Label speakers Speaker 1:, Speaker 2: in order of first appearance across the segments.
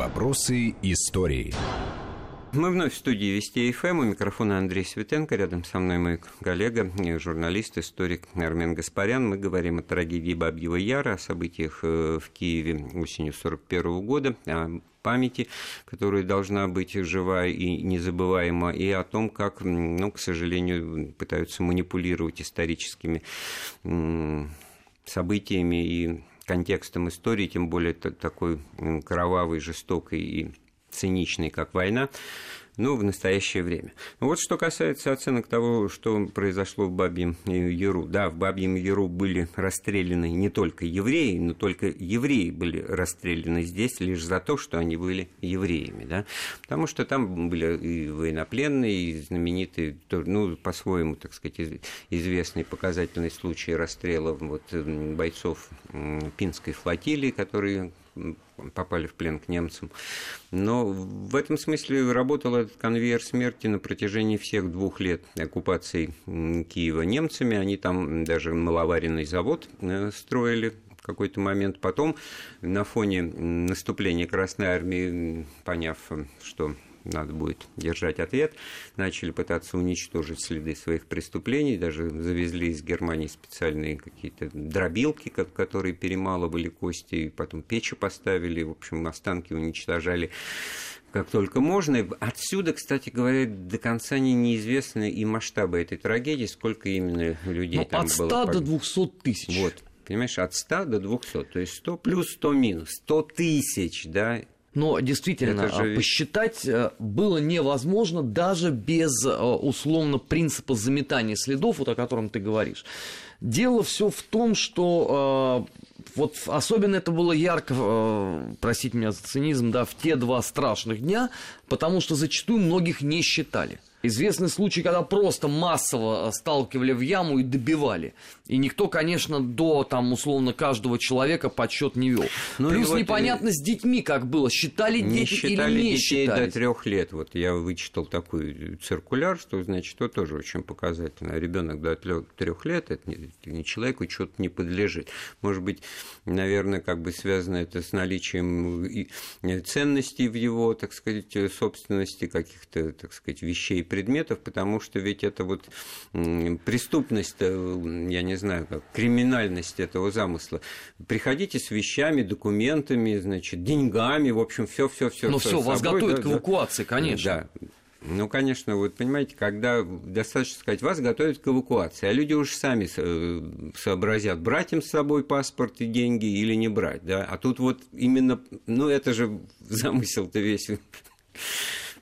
Speaker 1: Вопросы истории.
Speaker 2: Мы вновь в студии Вести ФМ. У микрофона Андрей Светенко. Рядом со мной мой коллега, журналист, историк Армен Гаспарян. Мы говорим о трагедии Бабьего Яра, о событиях э, в Киеве осенью 1941 года, о памяти, которая должна быть жива и незабываема, и о том, как, ну, к сожалению, пытаются манипулировать историческими событиями и контекстом истории, тем более такой кровавой, жестокой и циничной, как война, ну, в настоящее время. Ну, вот что касается оценок того, что произошло в Бабьем Яру. Да, в Бабьем Яру были расстреляны не только евреи, но только евреи были расстреляны здесь лишь за то, что они были евреями, да, потому что там были и военнопленные, и знаменитые, ну, по-своему, так сказать, известный показательный случай расстрела вот, бойцов Пинской флотилии, которые попали в плен к немцам. Но в этом смысле работал этот конвейер смерти на протяжении всех двух лет оккупации Киева немцами. Они там даже маловаренный завод э, строили в какой-то момент. Потом на фоне наступления Красной Армии, поняв, что надо будет держать ответ. Начали пытаться уничтожить следы своих преступлений, даже завезли из Германии специальные какие-то дробилки, которые перемалывали кости, и потом печи поставили, в общем, останки уничтожали как только можно. Отсюда, кстати говоря, до конца не неизвестны и масштабы этой трагедии, сколько именно людей
Speaker 3: ну,
Speaker 2: там
Speaker 3: от
Speaker 2: было.
Speaker 3: От 100 до 200 тысяч.
Speaker 2: Вот, понимаешь, от 100 до 200, то есть 100 плюс 100 минус, 100 тысяч, да,
Speaker 3: но действительно, же... посчитать э, было невозможно даже без э, условно принципа заметания следов, вот о котором ты говоришь. Дело все в том, что э, вот особенно это было ярко, э, простите меня за цинизм, да, в те два страшных дня, потому что зачастую многих не считали. Известный случай, когда просто массово э, сталкивали в яму и добивали. И никто, конечно, до там условно каждого человека подсчет не вел. Ну, Плюс вот непонятно с детьми, как было. Считали
Speaker 2: не
Speaker 3: дети
Speaker 2: считали
Speaker 3: или не
Speaker 2: детей
Speaker 3: считали.
Speaker 2: до трех лет. Вот я вычитал такой циркуляр, что, значит, то тоже очень показательно. Ребенок до трех лет это не, не человеку что-то не подлежит. Может быть, наверное, как бы связано это с наличием ценностей в его, так сказать, собственности, каких-то, так сказать, вещей предметов, потому что ведь это вот преступность, э, я не знаю, как криминальность этого замысла. Приходите с вещами, документами, значит, деньгами, в общем, все, все, все.
Speaker 3: Ну все, вас готовят да, к эвакуации, конечно.
Speaker 2: Да. Ну, конечно, вот понимаете, когда достаточно сказать, вас готовят к эвакуации, а люди уж сами сообразят, брать им с собой паспорт и деньги или не брать, да, а тут вот именно, ну, это же замысел-то весь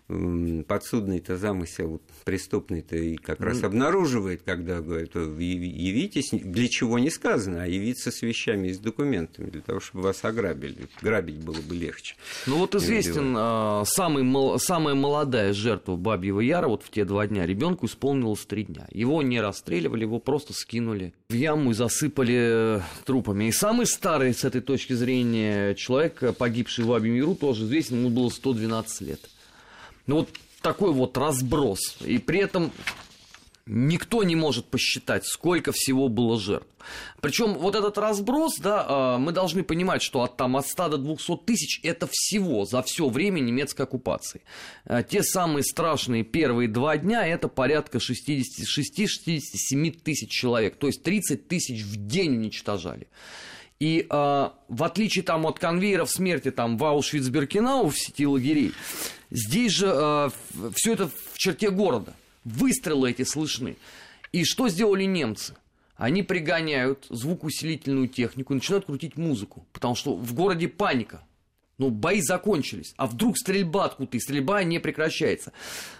Speaker 2: подсудный-то замысел преступный-то и как раз обнаруживает, когда говорит, явитесь, для чего не сказано, а явиться с вещами и с документами, для того, чтобы вас ограбили. Грабить было бы легче.
Speaker 3: Ну вот известен а, самый, самая молодая жертва Бабьего Яра, вот в те два дня ребенку исполнилось три дня. Его не расстреливали, его просто скинули в яму и засыпали э, трупами. И самый старый с этой точки зрения человек, погибший в Бабьем Яру, тоже известен, ему было 112 лет. Ну вот такой вот разброс. И при этом никто не может посчитать, сколько всего было жертв. Причем вот этот разброс, да, а, мы должны понимать, что от, там, от 100 до 200 тысяч это всего за все время немецкой оккупации. А, те самые страшные первые два дня это порядка 66-67 тысяч человек, то есть 30 тысяч в день уничтожали. И э, в отличие там от конвейеров смерти там в Аушвиц-Беркинау в сети лагерей, здесь же э, все это в черте города. Выстрелы эти слышны. И что сделали немцы? Они пригоняют звукоусилительную технику и начинают крутить музыку. Потому что в городе паника. Ну, бои закончились. А вдруг стрельба откуда-то, и стрельба не прекращается.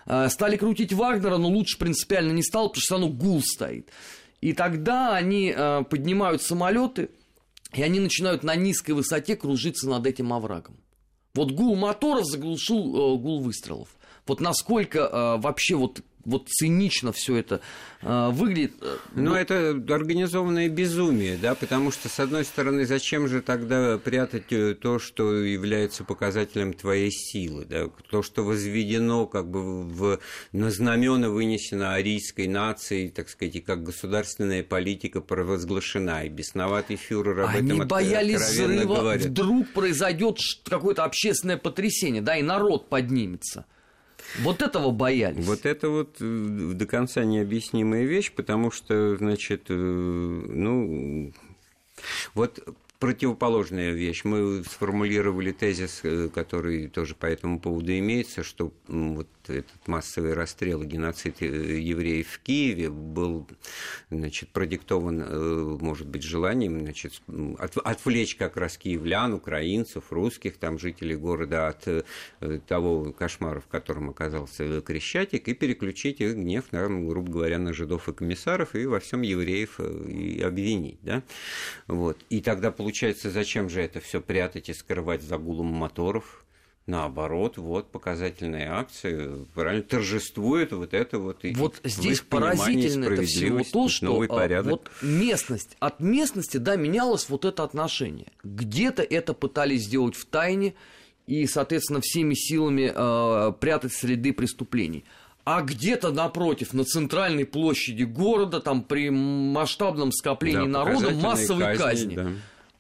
Speaker 3: Э, стали крутить Вагнера, но лучше принципиально не стало, потому что равно гул стоит. И тогда они поднимают самолеты, и они начинают на низкой высоте кружиться над этим оврагом. Вот гул моторов заглушил э, гул выстрелов. Вот насколько э, вообще вот вот цинично все это э, выглядит.
Speaker 2: Ну, это организованное безумие, да, потому что, с одной стороны, зачем же тогда прятать то, что является показателем твоей силы, да, то, что возведено как бы в, на знамена вынесено арийской нацией, так сказать, и как государственная политика провозглашена, и бесноватый фюрер об
Speaker 3: Они
Speaker 2: этом
Speaker 3: боялись взрыва,
Speaker 2: говорит.
Speaker 3: вдруг произойдет какое-то общественное потрясение, да, и народ поднимется. Вот этого боялись.
Speaker 2: Вот это вот э, до конца необъяснимая вещь, потому что, значит, э, ну, вот противоположная вещь. Мы сформулировали тезис, э, который тоже по этому поводу имеется, что вот этот массовый расстрел геноцид э, евреев в Киеве был значит, продиктован, э, может быть, желанием значит, отвлечь как раз киевлян, украинцев, русских, там, жителей города от того кошмара, в котором оказался Крещатик, и переключить их гнев, на, грубо говоря, на жидов и комиссаров, и во всем евреев и обвинить. Да? Вот. И тогда получается, зачем же это все прятать и скрывать за гулом моторов? Наоборот, вот показательная акция, правильно, торжествует вот это вот.
Speaker 3: Вот здесь поразительно это всего то, что новый а, порядок. вот местность, от местности, да, менялось вот это отношение. Где-то это пытались сделать в тайне и, соответственно, всеми силами э, прятать следы преступлений а где-то напротив, на центральной площади города, там при масштабном скоплении да, народа массовые казни. казни. Да.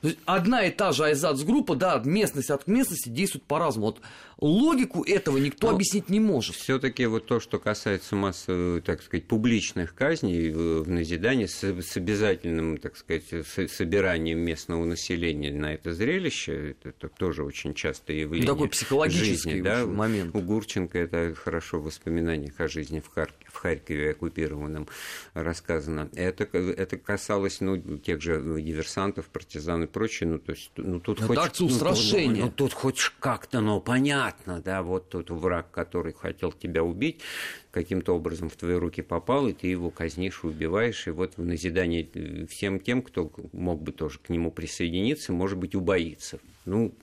Speaker 3: То есть одна и та же айзац-группа, да, местность от местности действует по-разному. Вот логику этого никто Но ну, объяснить не может.
Speaker 2: Все-таки вот то, что касается массы, так сказать, публичных казней в назидании с, с обязательным, так сказать, собиранием местного населения на это зрелище, это, это тоже очень часто явление.
Speaker 3: Такой психологический
Speaker 2: жизни, да?
Speaker 3: момент.
Speaker 2: У Гурченко это хорошо в воспоминаниях о жизни в, Хар... в Харькове оккупированном рассказано. Это, это касалось ну, тех же диверсантов, партизан прочее. Ну, то есть, ну, тут
Speaker 3: это
Speaker 2: хоть,
Speaker 3: акция устрашения.
Speaker 2: Ну, ну, тут хоть как-то, но понятно, да, вот тут враг, который хотел тебя убить, каким-то образом в твои руки попал, и ты его казнишь, убиваешь, и вот в назидание всем тем, кто мог бы тоже к нему присоединиться, может быть, убоится. Ну,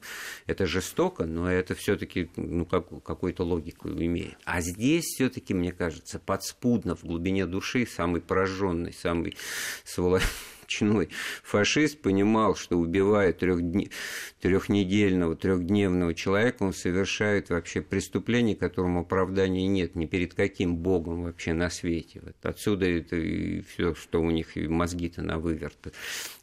Speaker 2: это жестоко, но это все-таки ну, как, какую-то логику имеет. А здесь все-таки, мне кажется, подспудно в глубине души самый пораженный, самый сволочь чной фашист понимал, что убивая трехдне... трехнедельного, трехдневного человека, он совершает вообще преступление, которому оправдания нет ни перед каким богом вообще на свете. Вот отсюда это и все, что у них мозги-то на выверт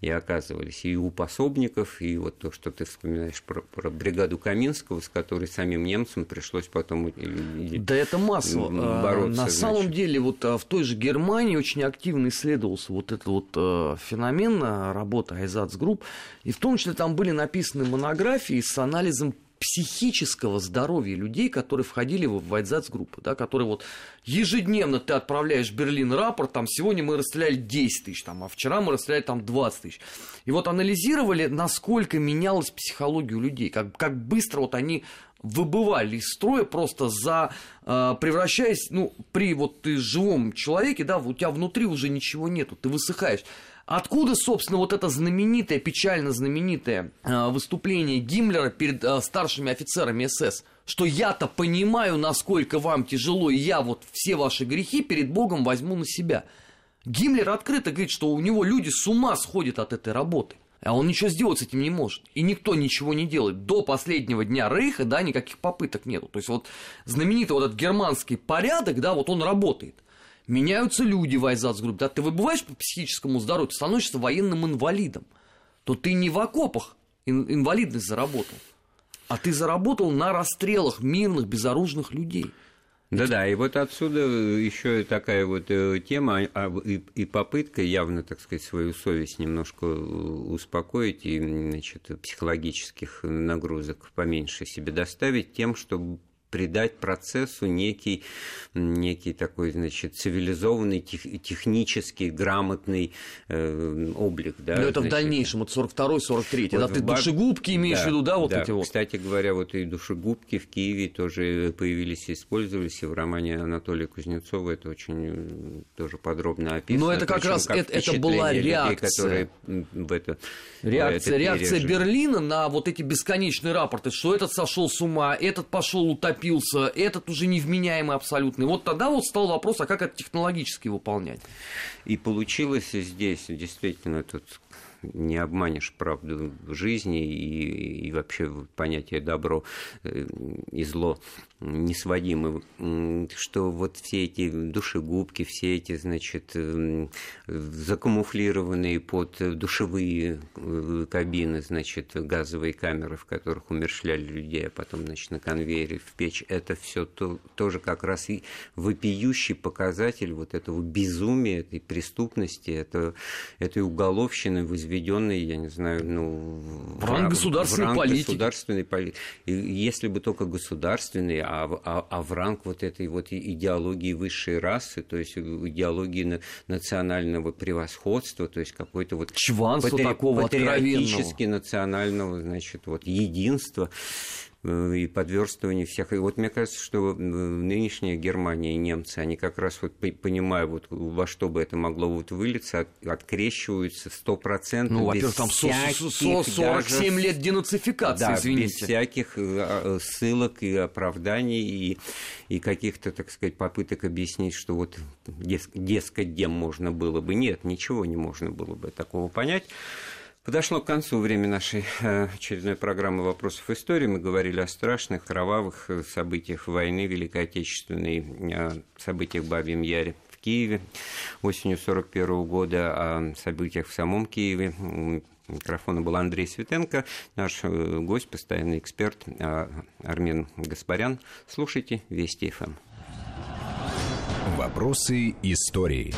Speaker 2: и оказывались. И у пособников, и вот то, что ты вспоминаешь про, про бригаду Каминского, с которой самим немцам пришлось потом
Speaker 3: Да это массово. А, бороться. На значит. самом деле, вот а, в той же Германии очень активно исследовался вот этот вот а, феномен работы айнзацгрупп, и в том числе там были написаны монографии с анализом психического здоровья людей, которые входили в в айнзацгруппы, да, которые вот ежедневно ты отправляешь в Берлин рапорт, там сегодня мы расстреляли 10 тысяч, там, а вчера мы расстреляли там 20 тысяч. И вот анализировали, насколько менялась психология у людей, как, как быстро вот они выбывали из строя просто за э, превращаясь, ну, при вот ты живом человеке, да, у тебя внутри уже ничего нету, ты высыхаешь. Откуда, собственно, вот это знаменитое, печально знаменитое э, выступление Гиммлера перед э, старшими офицерами СС? Что я-то понимаю, насколько вам тяжело, и я вот все ваши грехи перед Богом возьму на себя. Гиммлер открыто говорит, что у него люди с ума сходят от этой работы. А он ничего сделать с этим не может. И никто ничего не делает. До последнего дня Рейха, да, никаких попыток нету. То есть вот знаменитый вот этот германский порядок, да, вот он работает меняются люди в Айзацгруппе, да, ты выбываешь по психическому здоровью, ты становишься военным инвалидом, то ты не в окопах инвалидность заработал, а ты заработал на расстрелах мирных, безоружных людей.
Speaker 2: Да-да, и вот отсюда еще такая вот э, тема а, и попытка явно, так сказать, свою совесть немножко э, успокоить и значит, психологических нагрузок поменьше себе доставить тем, чтобы придать процессу некий, некий такой, значит, цивилизованный, тех, технический, грамотный э, облик. Да,
Speaker 3: Но
Speaker 2: это
Speaker 3: значит, в дальнейшем, вот 42-й, 43-й, вот ты бар... душегубки имеешь да, в виду, да, вот
Speaker 2: да.
Speaker 3: эти вот?
Speaker 2: Кстати говоря, вот и душегубки в Киеве тоже появились и использовались, и в романе Анатолия Кузнецова это очень тоже подробно описано.
Speaker 3: Но это как раз, как это, это была реакция.
Speaker 2: Людей, в это,
Speaker 3: реакция, в реакция Берлина на вот эти бесконечные рапорты, что этот сошел с ума, этот пошел утопить накопился, этот уже невменяемый абсолютный. Вот тогда вот стал вопрос, а как это технологически выполнять?
Speaker 2: И получилось здесь действительно тут не обманешь правду в жизни и, и вообще понятие добро э, и зло несводимы, что вот все эти душегубки, все эти, значит, закамуфлированные под душевые э, кабины, значит, газовые камеры, в которых умершляли людей, а потом, значит, на конвейере в печь, это все то, тоже как раз и вопиющий показатель вот этого безумия, этой преступности, это, этой уголовщины, возведенной, я не знаю, ну...
Speaker 3: В ранг государственной
Speaker 2: в ранг
Speaker 3: политики.
Speaker 2: Государственной политики. И если бы только государственные, а, а, а в ранг вот этой вот идеологии высшей расы, то есть идеологии национального превосходства, то есть какой-то вот
Speaker 3: Чванство патри... такого
Speaker 2: патриотически национального, значит, вот единства. Э, и подверстывание всех. И вот мне кажется, что нынешняя Германия и немцы, они как раз вот понимая, вот во что бы это могло вот вылиться, от, открещиваются стопроцентно.
Speaker 3: Ну, во-первых, там 47 даже... лет денацификации,
Speaker 2: да,
Speaker 3: извините.
Speaker 2: без всяких э, а, ссылок и оправданий, и, и каких-то, так сказать, попыток объяснить, что вот дес, дескать, где можно было бы. Нет, ничего не можно было бы такого понять. Подошло к концу время нашей э, очередной программы «Вопросов истории». Мы говорили о страшных, кровавых э, событиях войны Великой Отечественной, о событиях в Бабьем Яре в Киеве осенью 1941 года, о событиях в самом Киеве. У микрофона был Андрей Светенко, наш э, гость, постоянный эксперт Армен Гаспарян. Слушайте Вести ФМ.
Speaker 1: «Вопросы истории».